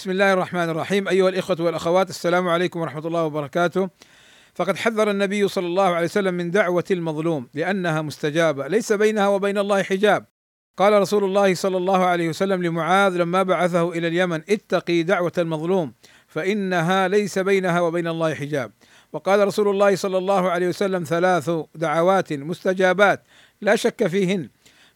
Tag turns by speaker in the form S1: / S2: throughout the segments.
S1: بسم الله الرحمن الرحيم. أيها الإخوة والأخوات السلام عليكم ورحمة الله وبركاته. فقد حذر النبي صلى الله عليه وسلم من دعوة المظلوم لأنها مستجابة ليس بينها وبين الله حجاب. قال رسول الله صلى الله عليه وسلم لمعاذ لما بعثه إلى اليمن اتقي دعوة المظلوم فإنها ليس بينها وبين الله حجاب. وقال رسول الله صلى الله عليه وسلم ثلاث دعوات مستجابات لا شك فيهن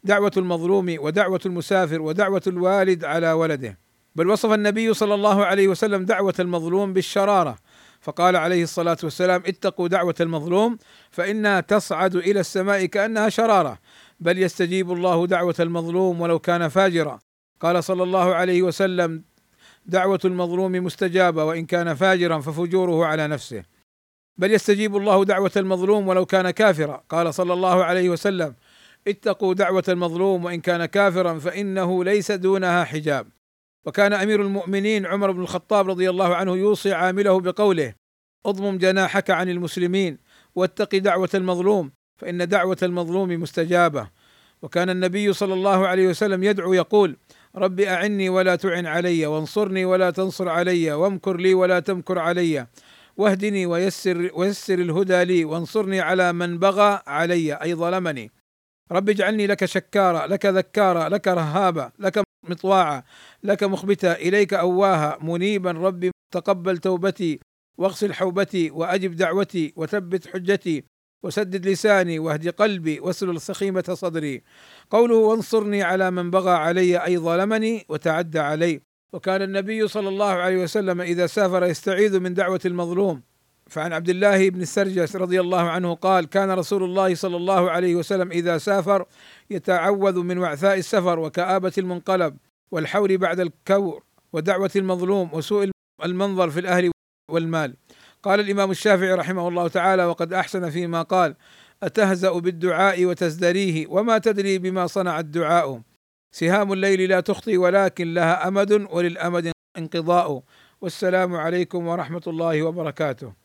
S1: دعوة المظلوم ودعوة المسافر ودعوة الوالد على ولده. بل وصف النبي صلى الله عليه وسلم دعوة المظلوم بالشرارة. فقال عليه الصلاة والسلام اتقوا دعوة المظلوم فإنها تصعد إلى السماء كأنها شرارة. بل يستجيب الله دعوة المظلوم ولو كان فاجرا. قال صلى الله عليه وسلم دعوة المظلوم مستجابة وإن كان فاجرا ففجوره على نفسه. بل يستجيب الله دعوة المظلوم ولو كان كافرا. قال صلى الله عليه وسلم اتقوا دعوة المظلوم وإن كان كافرا فإنه ليس دونها حجاب. وكان أمير المؤمنين عمر بن الخطاب رضي الله عنه يوصي عامله بقوله اضمم جناحك عن المسلمين واتق دعوة المظلوم فإن دعوة المظلوم مستجابة. وكان النبي صلى الله عليه وسلم يدعو يقول رب أعني ولا تعن علي وانصرني ولا تنصر علي وامكر لي ولا تمكر علي واهدني ويسر ويسر الهدى لي وانصرني على من بغى علي أي ظلمني. رب اجعلني لك شكارا لك ذكارا لك رهابا لك مطواعا لك مخبتا إليك أواها منيبا ربي تقبل توبتي واغسل حوبتي وأجب دعوتي وثبت حجتي وسدد لساني واهد قلبي واسلل سخيمة صدري. قوله وانصرني على من بغى علي أي ظلمني وتعدى علي. وكان النبي صلى الله عليه وسلم إذا سافر يستعيذ من دعوة المظلوم. فعن عبد الله بن السرجس رضي الله عنه قال كان رسول الله صلى الله عليه وسلم إذا سافر يتعوذ من وعثاء السفر وكآبة المنقلب والحور بعد الكور ودعوة المظلوم وسوء المنظر في الأهل والمال. قال الإمام الشافعي رحمه الله تعالى وقد أحسن فيما قال أتهزأ بالدعاء وتزدريه وما تدري بما صنع الدعاء. سهام الليل لا تخطي ولكن لها أمد وللأمد انقضاء. والسلام عليكم ورحمة الله وبركاته.